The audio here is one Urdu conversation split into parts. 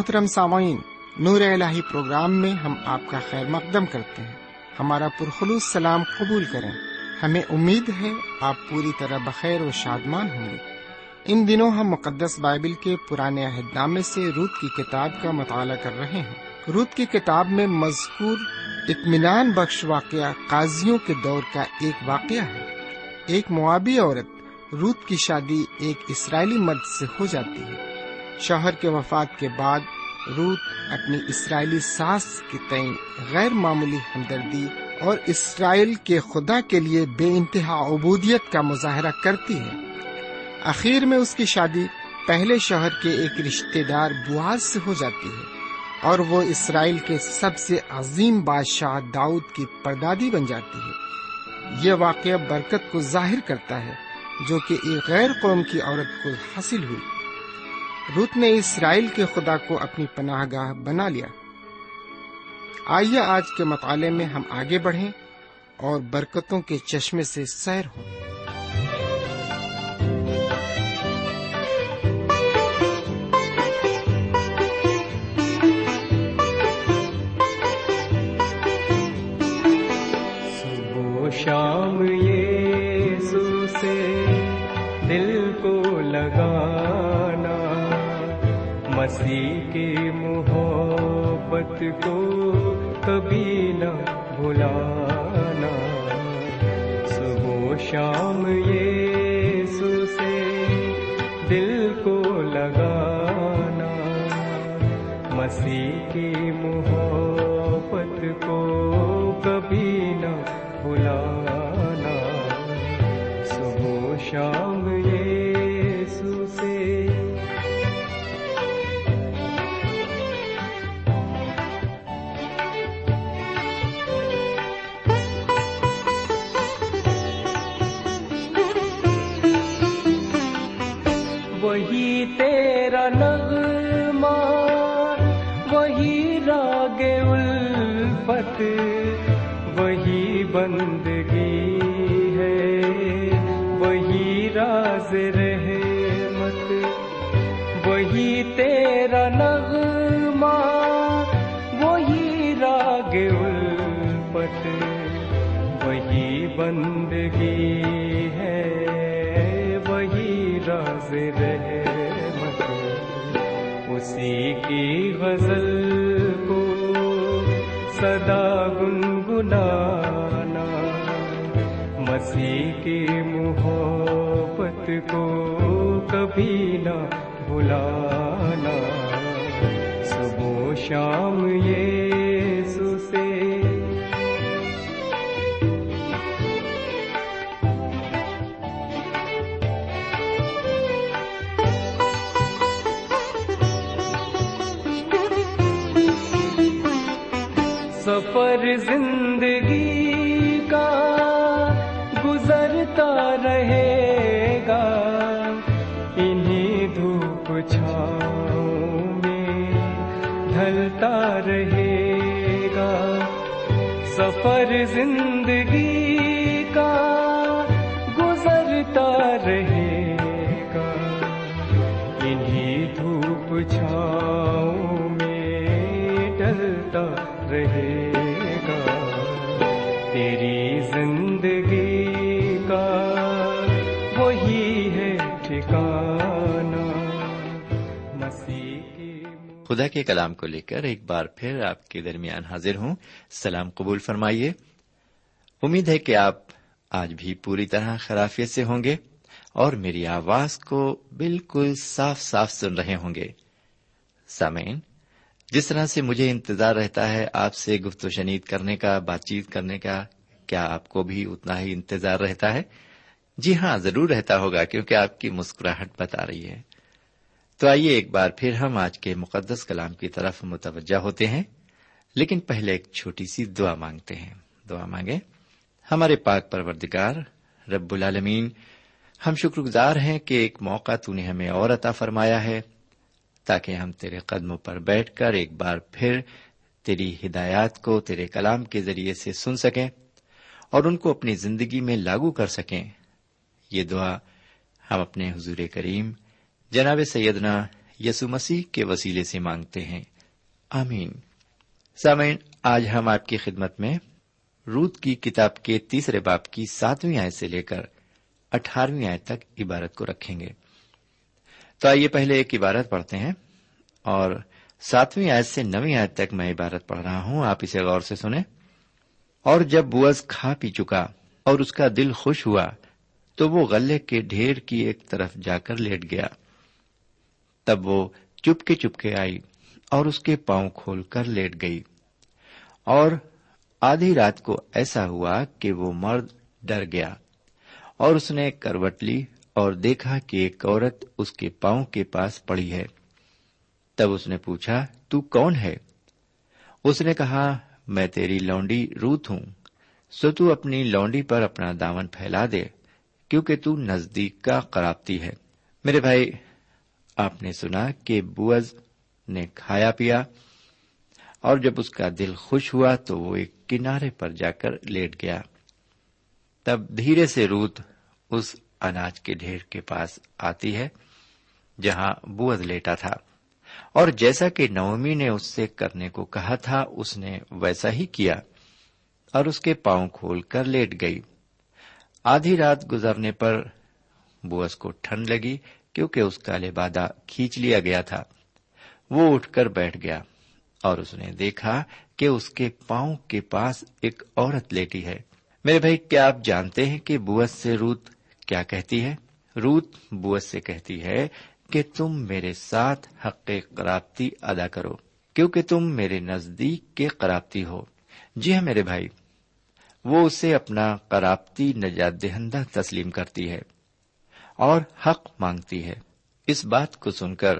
محترم سامعین، نور الہی پروگرام میں ہم آپ کا خیر مقدم کرتے ہیں۔ ہمارا پرخلوص سلام قبول کریں۔ ہمیں امید ہے آپ پوری طرح بخیر و شادمان ہوں گے۔ ان دنوں ہم مقدس بائبل کے پرانے عہد نامے سے روت کی کتاب کا مطالعہ کر رہے ہیں۔ روت کی کتاب میں مذکور اطمینان بخش واقعہ قاضیوں کے دور کا ایک واقعہ ہے۔ ایک موابی عورت روت کی شادی ایک اسرائیلی مرد سے ہو جاتی ہے۔ شوہر کے وفات کے بعد روت اپنی اسرائیلی ساس کے تئیں غیر معمولی ہمدردی اور اسرائیل کے خدا کے لیے بے انتہا عبودیت کا مظاہرہ کرتی ہے۔ اخیر میں اس کی شادی پہلے شوہر کے ایک رشتے دار بواز سے ہو جاتی ہے اور وہ اسرائیل کے سب سے عظیم بادشاہ داؤد کی پردادی بن جاتی ہے۔ یہ واقعہ برکت کو ظاہر کرتا ہے جو کہ ایک غیر قوم کی عورت کو حاصل ہوئی۔ روت نے اسرائیل کے خدا کو اپنی پناہ گاہ بنا لیا۔ آئیے آج کے مطالعے میں ہم آگے بڑھیں اور برکتوں کے چشمے سے سیر ہوں۔ کو کبھی نہ بھلانا صبح شام یہ الفت وہی بندگی ہے، وہی راز رحمت۔ اسی کی غزل کو صدا گنگنانا، مسیح کی محبت کو کبھی نہ بھلانا۔ صبح شام یسوع ڈھلتا رہے گا۔ سفر زندگی کا گزرتا رہے خدا کے کلام کو لے کر ایک بار پھر آپ کے درمیان حاضر ہوں۔ سلام قبول فرمائیے۔ امید ہے کہ آپ آج بھی پوری طرح خرافیت سے ہوں گے اور میری آواز کو بالکل صاف صاف سن رہے ہوں گے۔ سامعین، جس طرح سے مجھے انتظار رہتا ہے آپ سے گفت و شنید کرنے کا، بات چیت کرنے کا، کیا آپ کو بھی اتنا ہی انتظار رہتا ہے؟ جی ہاں ضرور رہتا ہوگا کیونکہ آپ کی مسکراہٹ بتا رہی ہے۔ تو آئیے ایک بار پھر ہم آج کے مقدس کلام کی طرف متوجہ ہوتے ہیں، لیکن پہلے ایک چھوٹی سی دعا مانگتے ہیں۔ دعا مانگے ہمارے پاک پروردگار، رب العالمین، ہم شکر گزار ہیں کہ ایک موقع تو نے ہمیں اور عطا فرمایا ہے، تاکہ ہم تیرے قدموں پر بیٹھ کر ایک بار پھر تیری ہدایات کو تیرے کلام کے ذریعے سے سن سکیں اور ان کو اپنی زندگی میں لاگو کر سکیں۔ یہ دعا ہم اپنے حضور کریم جناب سیدنا یسو مسیح کے وسیلے سے مانگتے ہیں۔ آمین۔ سامعین، آج ہم آپ کی خدمت میں رود کی کتاب کے تیسرے باپ کی ساتویں آئے سے لے کر اٹھارہویں آئے تک عبارت کو رکھیں گے۔ تو آئیے پہلے ایک عبارت پڑھتے ہیں اور ساتویں آیت سے نویں آیت تک میں عبارت پڑھ رہا ہوں۔ آپ اسے غور سے سنیں۔ اور جب بوز کھا پی چکا اور اس کا دل خوش ہوا تو وہ غلے کے ڈھیر کی ایک طرف جا کر لیٹ گیا۔ تب وہ چپکے چپکے آئی اور اس کے پاؤں کھول کر لیٹ گئی۔ اور آدھی رات کو ایسا ہوا کہ وہ مرد ڈر گیا اور اس نے کروٹ لی اور دیکھا کہ ایک عورت اس کے پاؤں کے پاس پڑی ہے۔ تب اس نے پوچھا، تو کون ہے؟ اس نے کہا، میں تیری لونڈی روت ہوں، سو تو اپنی لونڈی پر اپنا دامن پھیلا دے، کیونکہ تو نزدیک کا قرابتی ہے۔ میرے بھائی آپ نے سنا کہ بوز نے کھایا پیا اور جب اس کا دل خوش ہوا تو وہ ایک کنارے پر جا کر لیٹ گیا۔ تب دھیرے سے روت اس اناج کے ڈھیر کے پاس آتی ہے جہاں بوز لیٹا تھا۔ اور جیسا کہ نومی نے اس سے کرنے کو کہا تھا، اس نے ویسا ہی کیا اور اس کے پاؤں کھول کر لیٹ گئی۔ آدھی رات گزرنے پر بوس کو ٹھنڈ لگی۔ کیونکہ اس کا لبادہ کھینچ لیا گیا تھا۔ وہ اٹھ کر بیٹھ گیا اور اس نے دیکھا کہ اس کے پاؤں کے پاس ایک عورت لیٹی ہے۔ میرے بھائی، کیا آپ جانتے ہیں کہ بوت سے روت کیا کہتی ہے؟ روت بوت سے کہتی ہے کہ تم میرے ساتھ حق قرابتی ادا کرو، کیونکہ تم میرے نزدیک کے قرابتی ہو۔ جی ہاں میرے بھائی، وہ اسے اپنا قرابتی نجات دہندہ تسلیم کرتی ہے۔ اور حق مانگتی ہے۔ اس بات کو سن کر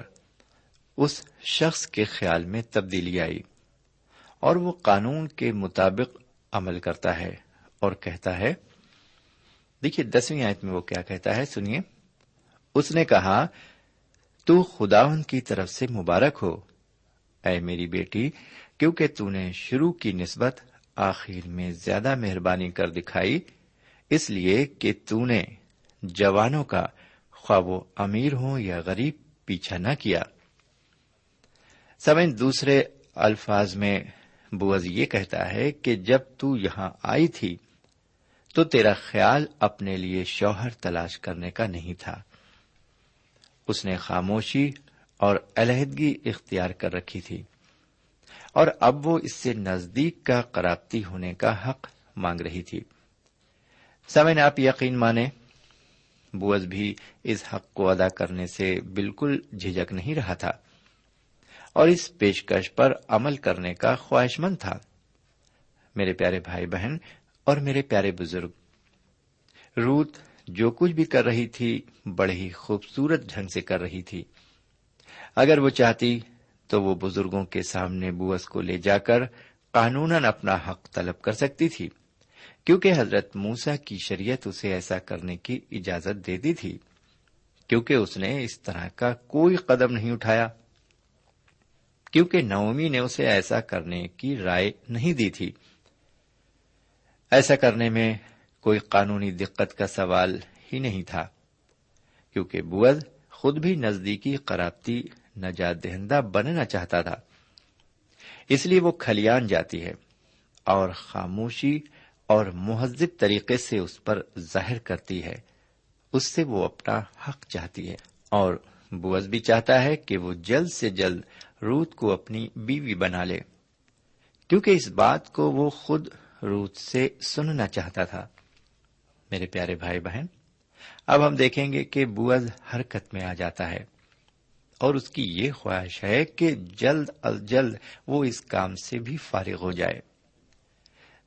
اس شخص کے خیال میں تبدیلی آئی اور وہ قانون کے مطابق عمل کرتا ہے اور کہتا ہے، دیکھیے دسویں آیت میں وہ کیا کہتا ہے، سنیے۔ اس نے کہا، تو خداون کی طرف سے مبارک ہو، اے میری بیٹی، کیونکہ تو نے شروع کی نسبت آخر میں زیادہ مہربانی کر دکھائی، اس لیے کہ تو نے جوانوں کا، خواہ وہ امیر ہوں یا غریب، پیچھا نہ کیا۔ سمن دوسرے الفاظ میں بوز یہ کہتا ہے کہ جب تو یہاں آئی تھی، تو تیرا خیال اپنے لیے شوہر تلاش کرنے کا نہیں تھا۔ اس نے خاموشی اور علیحدگی اختیار کر رکھی تھی۔ اور اب وہ اس سے نزدیک کا قرابتی ہونے کا حق مانگ رہی تھی۔ سمن آپ یقین مانیں؟ بوز بھی اس حق کو ادا کرنے سے بالکل جھجک نہیں رہا تھا۔ اور اس پیشکش پر عمل کرنے کا خواہش مند تھا۔ میرے پیارے بھائی بہن اور میرے پیارے بزرگ، روت جو کچھ بھی کر رہی تھی، بڑے ہی خوبصورت ڈھنگ سے کر رہی تھی۔ اگر وہ چاہتی تو وہ بزرگوں کے سامنے بوس کو لے جا کر قانون اپنا حق طلب کر سکتی تھی۔ کیونکہ حضرت موسا کی شریعت اسے ایسا کرنے کی اجازت دے دی تھی، کیونکہ اس نے اس طرح کا کوئی قدم نہیں اٹھایا۔ کیونکہ نومی نے اسے ایسا کرنے کی رائے نہیں دی تھی۔ ایسا کرنے میں کوئی قانونی دقت کا سوال ہی نہیں تھا، کیونکہ بود خود بھی نزدیکی قرابتی نجات دہندہ بننا چاہتا تھا۔ اس لیے وہ کھلیان جاتی ہے اور خاموشی اور مہذب طریقے سے اس پر ظاہر کرتی ہے۔ اس سے وہ اپنا حق چاہتی ہے اور بوز بھی چاہتا ہے کہ وہ جلد سے جلد روت کو اپنی بیوی بنا لے۔ کیونکہ اس بات کو وہ خود روت سے سننا چاہتا تھا۔ میرے پیارے بھائی بہن، اب ہم دیکھیں گے کہ بوز حرکت میں آ جاتا ہے۔ اور اس کی یہ خواہش ہے کہ جلد از جلد وہ اس کام سے بھی فارغ ہو جائے۔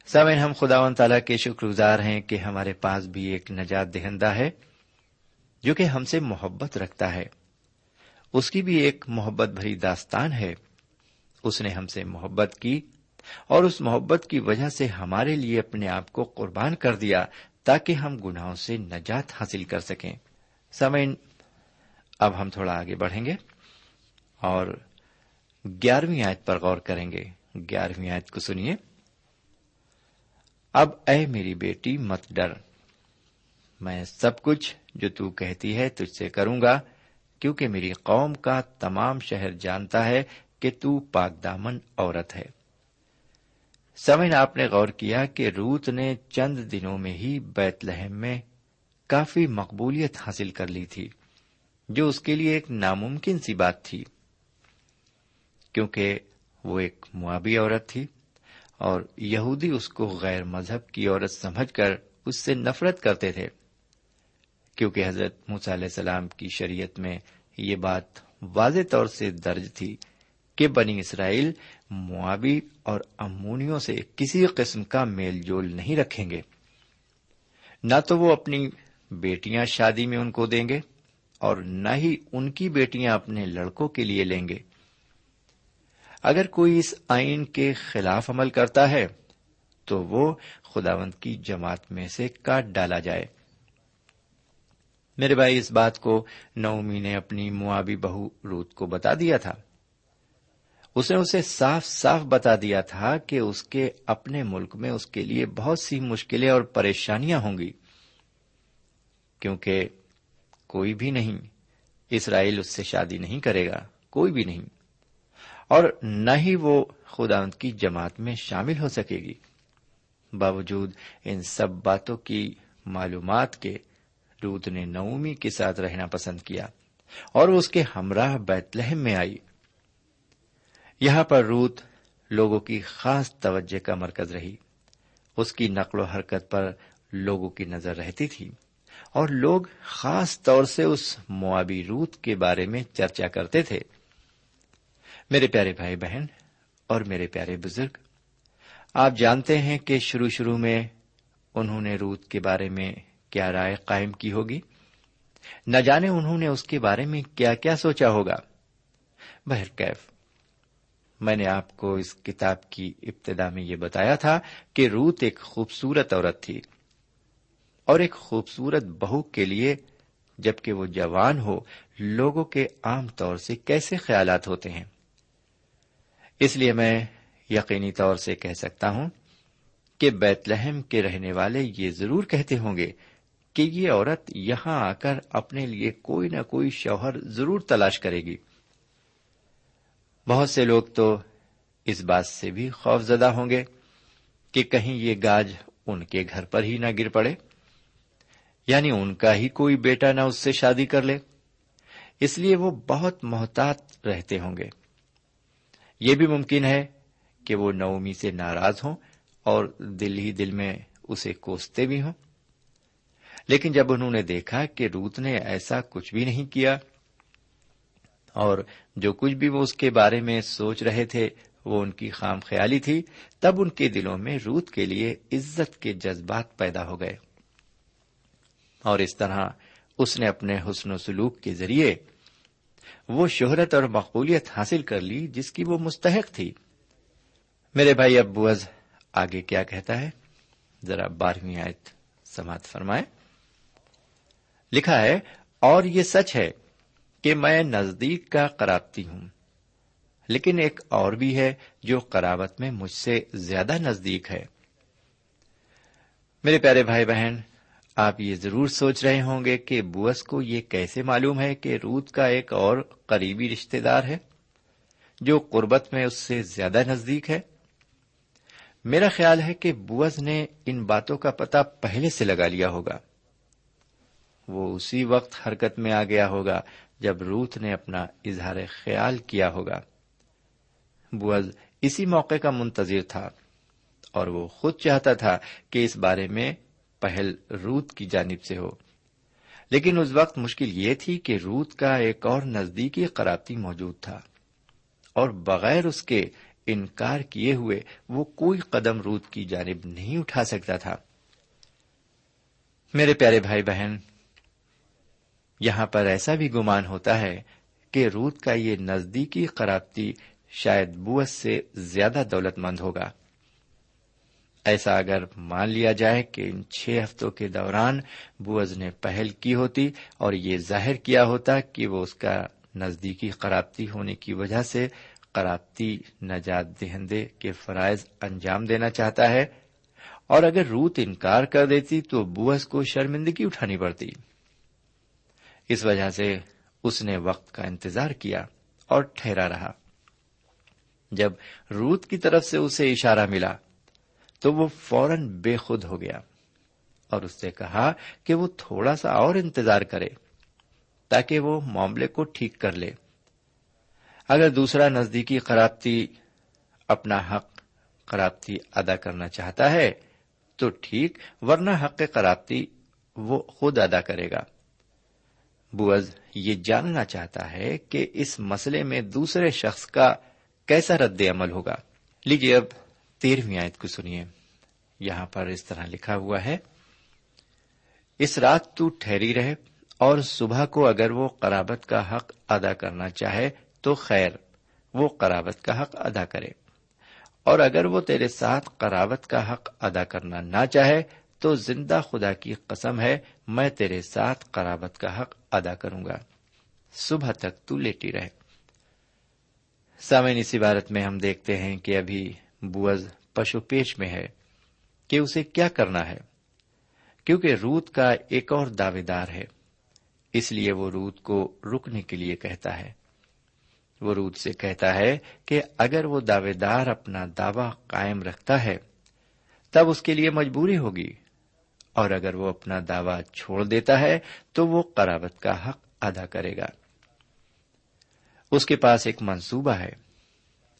سمن ہم خدا و تعالیٰ کے شکر گزار ہیں کہ ہمارے پاس بھی ایک نجات دہندہ ہے جو کہ ہم سے محبت رکھتا ہے۔ اس کی بھی ایک محبت بھری داستان ہے۔ اس نے ہم سے محبت کی اور اس محبت کی وجہ سے ہمارے لیے اپنے آپ کو قربان کر دیا تاکہ ہم گناہوں سے نجات حاصل کر سکیں۔ سمین اب ہم تھوڑا آگے بڑھیں گے اور گیارہویں آیت پر غور کریں گے۔ گیارہویں آیت کو سنیے۔ اب اے میری بیٹی مت ڈر۔ میں سب کچھ جو تو کہتی ہے تجھ سے کروں گا، کیونکہ میری قوم کا تمام شہر جانتا ہے کہ تو پاک دامن عورت ہے۔ سمن آپ نے غور کیا کہ روت نے چند دنوں میں ہی بیت لہم میں کافی مقبولیت حاصل کر لی تھی، جو اس کے لیے ایک ناممکن سی بات تھی، کیونکہ وہ ایک معابی عورت تھی۔ اور یہودی اس کو غیر مذہب کی عورت سمجھ کر اس سے نفرت کرتے تھے۔ کیونکہ حضرت علیہ السلام کی شریعت میں یہ بات واضح طور سے درج تھی کہ بنی اسرائیل معابی اور امونیوں سے کسی قسم کا میل جول نہیں رکھیں گے۔ نہ تو وہ اپنی بیٹیاں شادی میں ان کو دیں گے اور نہ ہی ان کی بیٹیاں اپنے لڑکوں کے لیے لیں گے۔ اگر کوئی اس آئین کے خلاف عمل کرتا ہے، تو وہ خداوند کی جماعت میں سے کاٹ ڈالا جائے۔ میرے بھائی، اس بات کو نومی نے اپنی معابی بہو روت کو بتا دیا تھا۔ اس نے اسے صاف صاف بتا دیا تھا کہ اس کے اپنے ملک میں اس کے لیے بہت سی مشکلیں اور پریشانیاں ہوں گی۔ کیونکہ کوئی بھی نہیں، اسرائیل اس سے شادی نہیں کرے گا، کوئی بھی نہیں۔ اور نہ ہی وہ خدا ان کی جماعت میں شامل ہو سکے گی۔ باوجود ان سب باتوں کی معلومات کے روت نے نومی کے ساتھ رہنا پسند کیا اور وہ اس کے ہمراہ بیت لہم میں آئی۔ یہاں پر روت لوگوں کی خاص توجہ کا مرکز رہی۔ اس کی نقل و حرکت پر لوگوں کی نظر رہتی تھی اور لوگ خاص طور سے اس موابی روت کے بارے میں چرچا کرتے تھے۔ میرے پیارے بھائی بہن اور میرے پیارے بزرگ، آپ جانتے ہیں کہ شروع شروع میں انہوں نے روت کے بارے میں کیا رائے قائم کی ہوگی؟ نہ جانے انہوں نے اس کے بارے میں کیا کیا سوچا ہوگا۔ بہرکیف میں نے آپ کو اس کتاب کی ابتدا میں یہ بتایا تھا کہ روت ایک خوبصورت عورت تھی اور ایک خوبصورت بہو کے لیے جبکہ وہ جوان ہو، لوگوں کے عام طور سے کیسے خیالات ہوتے ہیں؟ اس لیے میں یقینی طور سے کہہ سکتا ہوں کہ بیت لہم کے رہنے والے یہ ضرور کہتے ہوں گے کہ یہ عورت یہاں آ کر اپنے لیے کوئی نہ کوئی شوہر ضرور تلاش کرے گی۔ بہت سے لوگ تو اس بات سے بھی خوف زدہ ہوں گے کہ کہیں یہ گاج ان کے گھر پر ہی نہ گر پڑے یعنی ان کا ہی کوئی بیٹا نہ اس سے شادی کر لے۔ اس لیے وہ بہت محتاط رہتے ہوں گے۔ یہ بھی ممکن ہے کہ وہ نومی سے ناراض ہوں اور دل ہی دل میں اسے کوستے بھی ہوں۔ لیکن جب انہوں نے دیکھا کہ روت نے ایسا کچھ بھی نہیں کیا اور جو کچھ بھی وہ اس کے بارے میں سوچ رہے تھے وہ ان کی خام خیالی تھی، تب ان کے دلوں میں روت کے لیے عزت کے جذبات پیدا ہو گئے۔ اور اس طرح اس نے اپنے حسن و سلوک کے ذریعے وہ شہرت اور مقبولیت حاصل کر لی جس کی وہ مستحق تھی۔ میرے بھائی ابوز آگے کیا کہتا ہے؟ ذرا بارہویں آیت سماعت فرمائے لکھا ہے، اور یہ سچ ہے کہ میں نزدیک کا قرابتی ہوں، لیکن ایک اور بھی ہے جو قرابت میں مجھ سے زیادہ نزدیک ہے۔ میرے پیارے بھائی بہن آپ یہ ضرور سوچ رہے ہوں گے کہ بوس کو یہ کیسے معلوم ہے کہ روت کا ایک اور قریبی رشتے دار ہے جو قربت میں اس سے زیادہ نزدیک ہے؟ میرا خیال ہے کہ بوز نے ان باتوں کا پتا پہلے سے لگا لیا ہوگا۔ وہ اسی وقت حرکت میں آ گیا ہوگا جب روت نے اپنا اظہار خیال کیا ہوگا۔ بوز اسی موقع کا منتظر تھا اور وہ خود چاہتا تھا کہ اس بارے میں پہل روت کی جانب سے ہو۔ لیکن اس وقت مشکل یہ تھی کہ روت کا ایک اور نزدیکی قرابتی موجود تھا۔ اور بغیر اس کے انکار کیے ہوئے وہ کوئی قدم روت کی جانب نہیں اٹھا سکتا تھا۔ میرے پیارے بھائی بہن، یہاں پر ایسا بھی گمان ہوتا ہے کہ روت کا یہ نزدیکی قرابتی شاید بوس سے زیادہ دولت مند ہوگا۔ ایسا اگر مان لیا جائے کہ ان چھ ہفتوں کے دوران بوز نے پہل کی ہوتی اور یہ ظاہر کیا ہوتا کہ وہ اس کا نزدیکی قرابتی ہونے کی وجہ سے قرابتی نجات دہندے کے فرائض انجام دینا چاہتا ہے، اور اگر روت انکار کر دیتی تو بوس کو شرمندگی اٹھانی پڑتی۔ اس وجہ سے اس نے وقت کا انتظار کیا اور ٹھہرا رہا۔ جب روت کی طرف سے اسے اشارہ ملا تو وہ فوراً بے خود ہو گیا اور اس سے کہا کہ وہ تھوڑا سا اور انتظار کرے تاکہ وہ معاملے کو ٹھیک کر لے۔ اگر دوسرا نزدیکی خرابتی اپنا حق خرابتی ادا کرنا چاہتا ہے تو ٹھیک، ورنہ حق خرابتی وہ خود ادا کرے گا۔ بوز یہ جاننا چاہتا ہے کہ اس مسئلے میں دوسرے شخص کا کیسا رد عمل ہوگا۔ لیجیے اب تیرہویں آیت کو سنیے۔ یہاں پر اس طرح لکھا ہوا ہے، اس رات تو ٹھہری رہے اور صبح کو اگر وہ قرابت کا حق ادا کرنا چاہے تو خیر، وہ قرابت کا حق ادا کرے۔ اور اگر وہ تیرے ساتھ قرابت کا حق ادا کرنا نہ چاہے تو زندہ خدا کی قسم ہے، میں تیرے ساتھ قرابت کا حق ادا کروں گا۔ صبح تک تو لیٹی رہے سامعین، اس عبارت میں ہم دیکھتے ہیں کہ ابھی بوز پشو پیش میں ہے کہ اسے کیا کرنا ہے؟ کیونکہ روت کا ایک اور دعوے دار ہے، اس لیے وہ روت کو رکنے کے لیے کہتا ہے۔ وہ روت سے کہتا ہے کہ اگر وہ دعوے دار اپنا دعوی قائم رکھتا ہے، تب اس کے لیے مجبوری ہوگی۔ اور اگر وہ اپنا دعوی چھوڑ دیتا ہے، تو وہ قرابت کا حق ادا کرے گا۔ اس کے پاس ایک منصوبہ ہے۔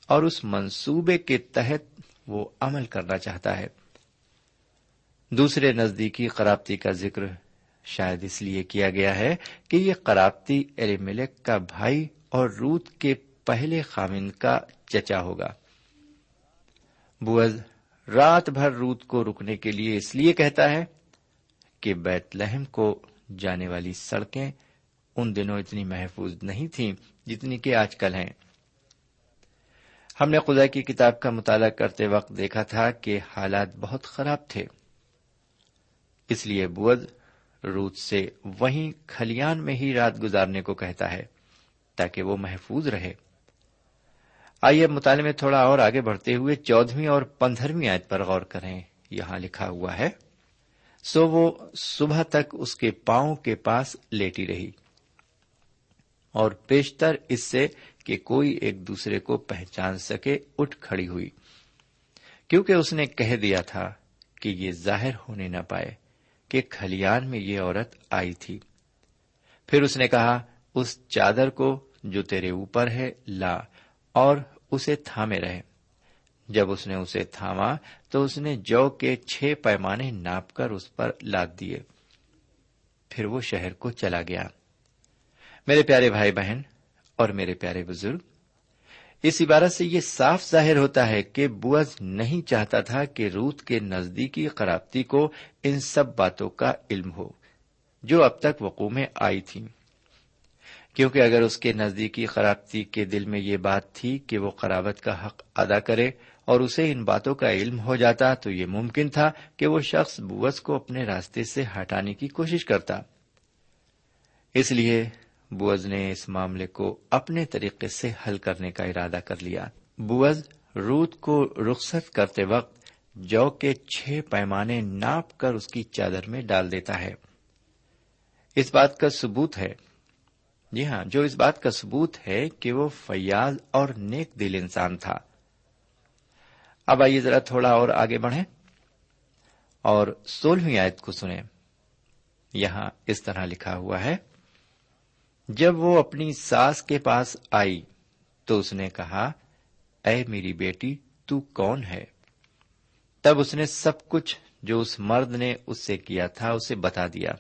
اور اس منصوبے کے تحت وہ عمل کرنا چاہتا ہے۔ دوسرے نزدیکی قرابتی کا ذکر شاید اس لیے کیا گیا ہے کہ یہ قرابتی ایل ملک کا بھائی اور روت کے پہلے خامن کا چچا ہوگا۔ بوز رات بھر روت کو رکنے کے لیے اس لیے کہتا ہے کہ بیت لہم کو جانے والی سڑکیں ان دنوں اتنی محفوظ نہیں تھیں جتنی کہ آج کل ہیں۔ ہم نے خدا کی کتاب کا مطالعہ کرتے وقت دیکھا تھا کہ حالات بہت خراب تھے۔ اس لیے بود روت سے وہیں کھلیان میں ہی رات گزارنے کو کہتا ہے تاکہ وہ محفوظ رہے۔ آئیے مطالعے میں تھوڑا اور آگے بڑھتے ہوئے چودہویں اور پندرہویں آیت پر غور کریں۔ یہاں لکھا ہوا ہے، سو وہ صبح تک اس کے پاؤں کے پاس لیٹی رہی۔ اور پیشتر اس سے کہ کوئی ایک دوسرے کو پہچان سکے، اٹھ کھڑی ہوئی۔ کیونکہ اس نے کہہ دیا تھا کہ یہ ظاہر ہونے نہ پائے کہ کھلیان میں یہ عورت آئی تھی۔ پھر اس نے کہا، اس چادر کو جو تیرے اوپر ہے، لا اور اسے تھامے رہے۔ جب اس نے اسے تھاما تو اس نے جو کے چھ پیمانے ناپ کر اس پر لاد دیے۔ پھر وہ شہر کو چلا گیا۔ میرے پیارے بھائی بہن اور میرے پیارے بزرگ، اس عبارت سے یہ صاف ظاہر ہوتا ہے کہ بوز نہیں چاہتا تھا کہ روت کے نزدیکی خرابتی کو ان سب باتوں کا علم ہو جو اب تک وقوع میں آئی تھی۔ کیونکہ اگر اس کے نزدیکی خرابتی کے دل میں یہ بات تھی کہ وہ قرابت کا حق ادا کرے اور اسے ان باتوں کا علم ہو جاتا تو یہ ممکن تھا کہ وہ شخص بوس کو اپنے راستے سے ہٹانے کی کوشش کرتا۔ اس لیے بوز نے اس معاملے کو اپنے طریقے سے حل کرنے کا ارادہ کر لیا۔ بوز روت کو رخصت کرتے وقت جو کے چھ پیمانے ناپ کر اس کی چادر میں ڈال دیتا ہے۔ اس بات کا ثبوت ہے۔ جی ہاں جو اس بات کا ثبوت ہے کہ وہ فیاض اور نیک دل انسان تھا۔ اب آئیے ذرا تھوڑا اور آگے بڑھیں اور سولہویں آیت کو سنیں۔ یہاں اس طرح لکھا ہوا ہے۔ جب وہ اپنی ساس کے پاس آئی تو اس نے کہا، اے میری بیٹی، تو کون ہے؟ تب اس نے سب کچھ جو اس مرد نے اس سے کیا تھا، اسے بتا دیا۔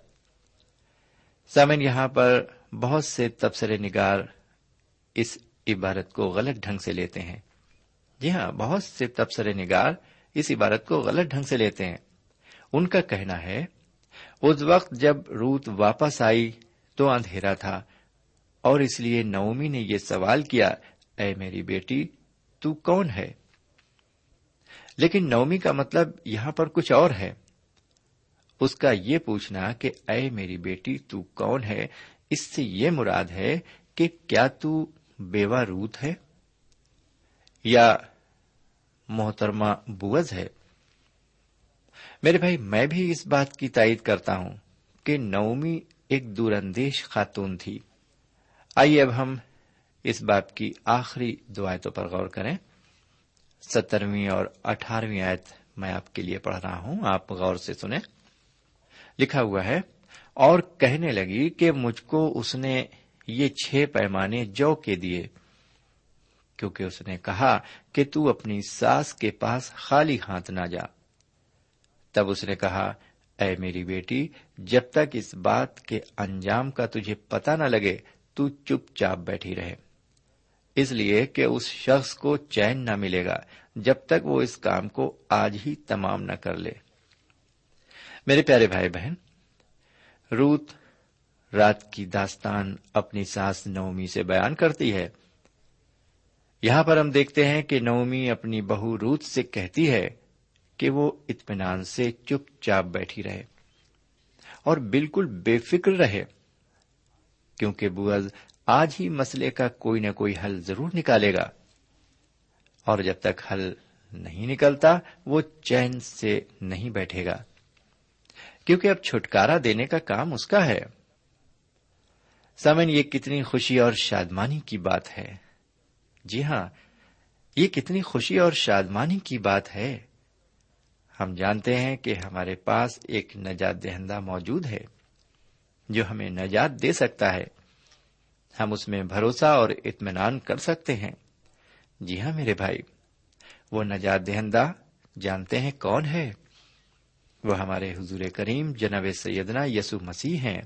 سمن یہاں پر بہت سے تبصرے نگار اس عبارت کو غلط ڈھنگ سے لیتے ہیں۔ جی ہاں بہت سے تبصرے نگار اس عبارت کو غلط ڈھنگ سے لیتے ہیں۔ ان کا کہنا ہے، اس وقت جب روت واپس آئی تو اندھیرا تھا۔ اور اس لیے نومی نے یہ سوال کیا، اے میری بیٹی، تو کون ہے؟ لیکن نومی کا مطلب یہاں پر کچھ اور ہے۔ اس کا یہ پوچھنا کہ، اے میری بیٹی، تو کون ہے؟ اس سے یہ مراد ہے کہ کیا تو بیوہ روت ہے یا محترمہ بوز ہے؟ میرے بھائی، میں بھی اس بات کی تائید کرتا ہوں کہ نومی ایک دور اندیش خاتون تھی۔ آئیے اب ہم اس باپ کی آخری دعایتوں پر غور کریں۔ سترویں اور اٹھارہویں آیت میں آپ کے لیے پڑھ رہا ہوں، آپ غور سے سنیں۔ لکھا ہوا ہے، اور کہنے لگی کہ مجھ کو اس نے یہ چھ پیمانے جو کے دیے، کیونکہ اس نے کہا کہ تو اپنی ساس کے پاس خالی ہاتھ نہ جا۔ تب اس نے کہا، اے میری بیٹی، جب تک اس بات کے انجام کا تجھے پتا نہ لگے تو چپ چاپ بیٹھی رہے۔ اس لیے کہ اس شخص کو چین نہ ملے گا جب تک وہ اس کام کو آج ہی تمام نہ کر لے۔ میرے پیارے بھائی بہن، روت رات کی داستان اپنی ساس نومی سے بیان کرتی ہے۔ یہاں پر ہم دیکھتے ہیں کہ نومی اپنی بہو روت سے کہتی ہے کہ وہ اطمینان سے چپ چاپ بیٹھی رہے اور بالکل بے فکر رہے۔ کیونکہ بوز آج ہی مسئلے کا کوئی نہ کوئی حل ضرور نکالے گا۔ اور جب تک حل نہیں نکلتا، وہ چین سے نہیں بیٹھے گا۔ کیونکہ اب چھٹکارا دینے کا کام اس کا ہے۔ سمن یہ کتنی خوشی اور شادمانی کی بات ہے۔ جی ہاں یہ کتنی خوشی اور شادمانی کی بات ہے۔ ہم جانتے ہیں کہ ہمارے پاس ایک نجات دہندہ موجود ہے۔ جو ہمیں نجات دے سکتا ہے۔ ہم اس میں بھروسہ اور اطمینان کر سکتے ہیں۔ جی ہاں میرے بھائی، وہ نجات دہندہ جانتے ہیں کون ہے؟ وہ ہمارے حضور کریم جناب سیدنا یسو مسیح ہیں۔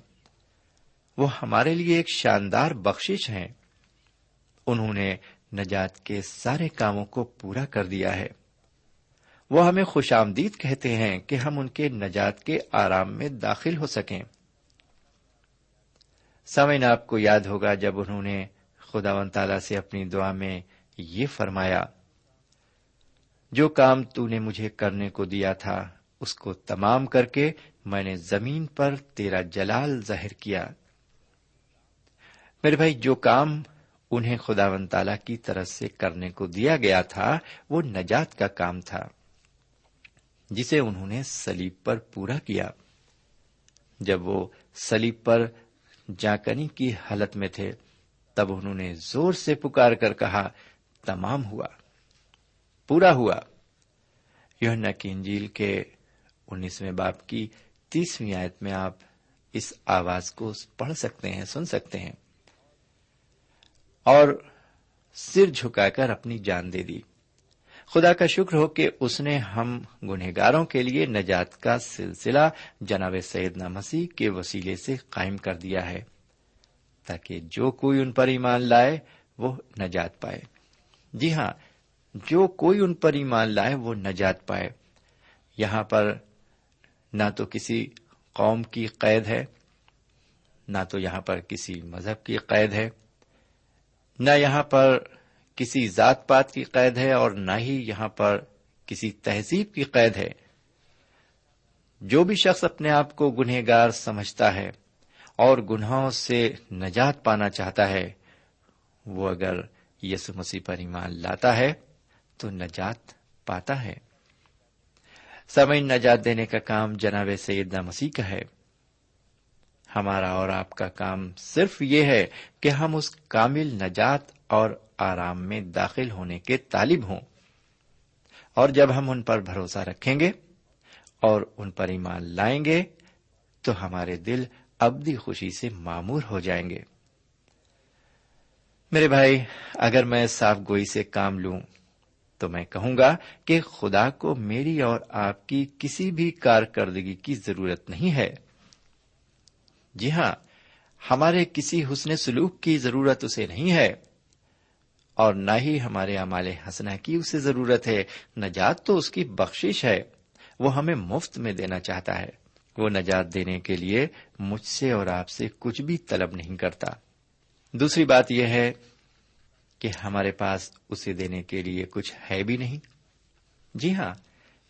وہ ہمارے لیے ایک شاندار بخشش ہیں۔ انہوں نے نجات کے سارے کاموں کو پورا کر دیا ہے۔ وہ ہمیں خوش آمدید کہتے ہیں کہ ہم ان کے نجات کے آرام میں داخل ہو سکیں۔ سمین آپ کو یاد ہوگا جب انہوں نے خدا و تعالی سے اپنی دعا میں یہ فرمایا، جو کام تو نے مجھے کرنے کو دیا تھا، اس کو تمام کر کے میں نے زمین پر تیرا جلال ظاہر کیا۔ میرے بھائی، جو کام انہیں خدا و تعالی کی طرف سے کرنے کو دیا گیا تھا، وہ نجات کا کام تھا، جسے انہوں نے سلیب پر پورا کیا۔ جب وہ سلیب پر جاکنی کی حالت میں تھے، تب انہوں نے زور سے پکار کر کہا، تمام ہوا، پورا ہوا۔ یہ کی انجیل کے انیسویں باپ کی تیسویں آیت میں آپ اس آواز کو پڑھ سکتے ہیں، سن سکتے ہیں۔ اور سر جھکا کر اپنی جان دے دی۔ خدا کا شکر ہو کہ اس نے ہم گنہگاروں کے لیے نجات کا سلسلہ جناب سیدنا مسیح کے وسیلے سے قائم کر دیا ہے تاکہ جو کوئی ان پر ایمان لائے وہ نجات پائے۔ جی ہاں جو کوئی ان پر ایمان لائے وہ نجات پائے۔ یہاں پر نہ تو کسی قوم کی قید ہے، نہ تو یہاں پر کسی مذہب کی قید ہے، نہ یہاں پر کسی ذات پات کی قید ہے اور نہ ہی یہاں پر کسی تہذیب کی قید ہے۔ جو بھی شخص اپنے آپ کو گنہگار سمجھتا ہے اور گناہوں سے نجات پانا چاہتا ہے، وہ اگر یسو مسیح پر ایمان لاتا ہے تو نجات پاتا ہے۔ سمجھ نجات دینے کا کام جناب سیدنا مسیح کا ہے۔ ہمارا اور آپ کا کام صرف یہ ہے کہ ہم اس کامل نجات اور آرام میں داخل ہونے کے طالب ہوں۔ اور جب ہم ان پر بھروسہ رکھیں گے اور ان پر ایمان لائیں گے، تو ہمارے دل ابدی خوشی سے معمور ہو جائیں گے۔ میرے بھائی، اگر میں صاف گوئی سے کام لوں، تو میں کہوں گا کہ خدا کو میری اور آپ کی کسی بھی کارکردگی کی ضرورت نہیں ہے۔ جی ہاں ہمارے کسی حسن سلوک کی ضرورت اسے نہیں ہے۔ اور نہ ہی ہمارے امال ہنسنا کی اسے ضرورت ہے، نجات تو اس کی بخشش ہے۔ وہ ہمیں مفت میں دینا چاہتا ہے۔ وہ نجات دینے کے لیے مجھ سے اور آپ سے کچھ بھی طلب نہیں کرتا۔ دوسری بات یہ ہے کہ ہمارے پاس اسے دینے کے لیے کچھ ہے بھی نہیں۔ جی ہاں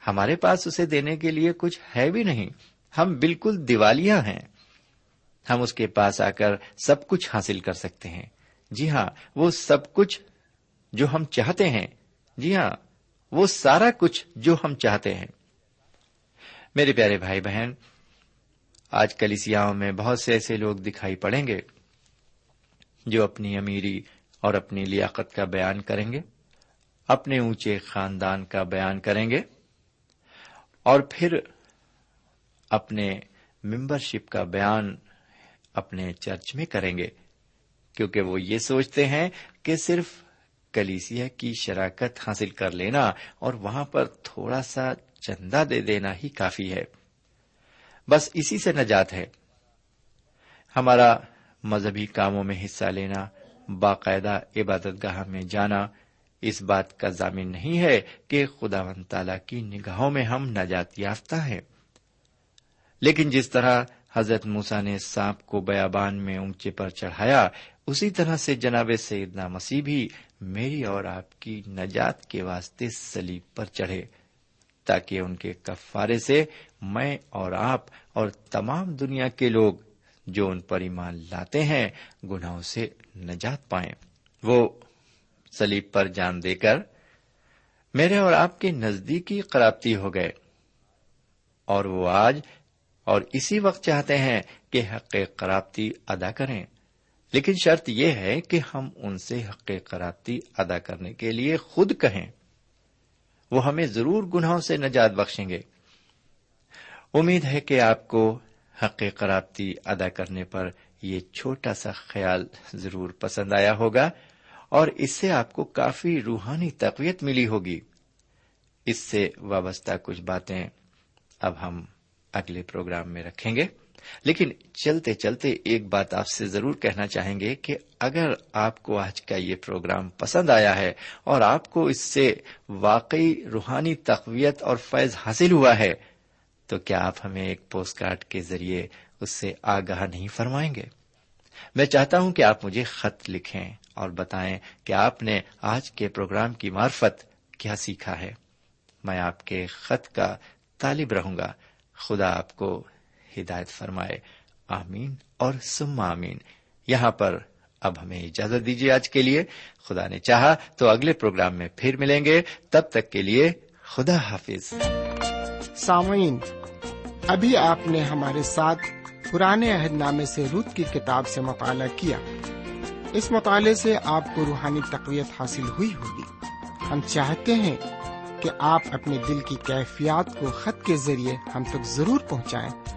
ہمارے پاس اسے دینے کے لیے کچھ ہے بھی نہیں۔ ہم بالکل دیوالیاں ہیں۔ ہم اس کے پاس آ کر سب کچھ حاصل کر سکتے ہیں۔ جی ہاں وہ سب کچھ جو ہم چاہتے ہیں۔ جی ہاں وہ سارا کچھ جو ہم چاہتے ہیں۔ میرے پیارے بھائی بہن، آج کل میں بہت سے ایسے لوگ دکھائی پڑیں گے جو اپنی امیری اور اپنی لیاقت کا بیان کریں گے، اپنے اونچے خاندان کا بیان کریں گے، اور پھر اپنے ممبرشپ کا بیان اپنے چرچ میں کریں گے، کیونکہ وہ یہ سوچتے ہیں کہ صرف کلیسیا کی شراکت حاصل کر لینا اور وہاں پر تھوڑا سا چندہ دے دینا ہی کافی ہے۔ بس اسی سے نجات ہے۔ ہمارا مذہبی کاموں میں حصہ لینا، باقاعدہ عبادت گاہ میں جانا، اس بات کا ضامن نہیں ہے کہ خدا و تعالی کی نگاہوں میں ہم نجات یافتہ ہیں۔ لیکن جس طرح حضرت موسا نے سانپ کو بیابان میں اونچے پر چڑھایا، اسی طرح سے جناب سیدنا مسیح بھی میری اور آپ کی نجات کے واسطے سلیب پر چڑھے تاکہ ان کے کفارے سے میں اور آپ اور تمام دنیا کے لوگ جو ان پر ایمان لاتے ہیں، گناہوں سے نجات پائیں۔ وہ سلیب پر جان دے کر میرے اور آپ کے نزدیکی قرابتی ہو گئے۔ اور وہ آج اور اسی وقت چاہتے ہیں کہ حق قرابتی ادا کریں۔ لیکن شرط یہ ہے کہ ہم ان سے حق قرابتی ادا کرنے کے لیے خود کہیں۔ وہ ہمیں ضرور گناہوں سے نجات بخشیں گے۔ امید ہے کہ آپ کو حق قرابتی ادا کرنے پر یہ چھوٹا سا خیال ضرور پسند آیا ہوگا اور اس سے آپ کو کافی روحانی تقویت ملی ہوگی۔ اس سے وابستہ کچھ باتیں اب ہم اگلے پروگرام میں رکھیں گے۔ لیکن چلتے چلتے ایک بات آپ سے ضرور کہنا چاہیں گے کہ اگر آپ کو آج کا یہ پروگرام پسند آیا ہے اور آپ کو اس سے واقعی روحانی تقویت اور فیض حاصل ہوا ہے، تو کیا آپ ہمیں ایک پوسٹ کارڈ کے ذریعے اس سے آگاہ نہیں فرمائیں گے؟ میں چاہتا ہوں کہ آپ مجھے خط لکھیں اور بتائیں کہ آپ نے آج کے پروگرام کی مارفت کیا سیکھا ہے۔ میں آپ کے خط کا طالب رہوں گا۔ خدا آپ کو ہدایت فرمائے۔ آمین اور سم آمین۔ یہاں پر اب ہمیں اجازت دیجیے آج کے لیے۔ خدا نے چاہا تو اگلے پروگرام میں پھر ملیں گے۔ تب تک کے لیے خدا حافظ۔ سامعین، ابھی آپ نے ہمارے ساتھ پرانے عہد نامے سے روت کی کتاب سے مطالعہ کیا۔ اس مطالعے سے آپ کو روحانی تقویت حاصل ہوئی ہوگی۔ ہم چاہتے ہیں کہ آپ اپنے دل کی کیفیات کو خط کے ذریعے ہم تک ضرور پہنچائیں۔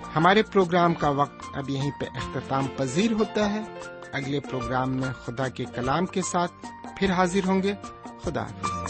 ہمارے پروگرام کا وقت اب یہیں پہ اختتام پذیر ہوتا ہے۔ اگلے پروگرام میں خدا کے کلام کے ساتھ پھر حاضر ہوں گے۔ خدا حافظ۔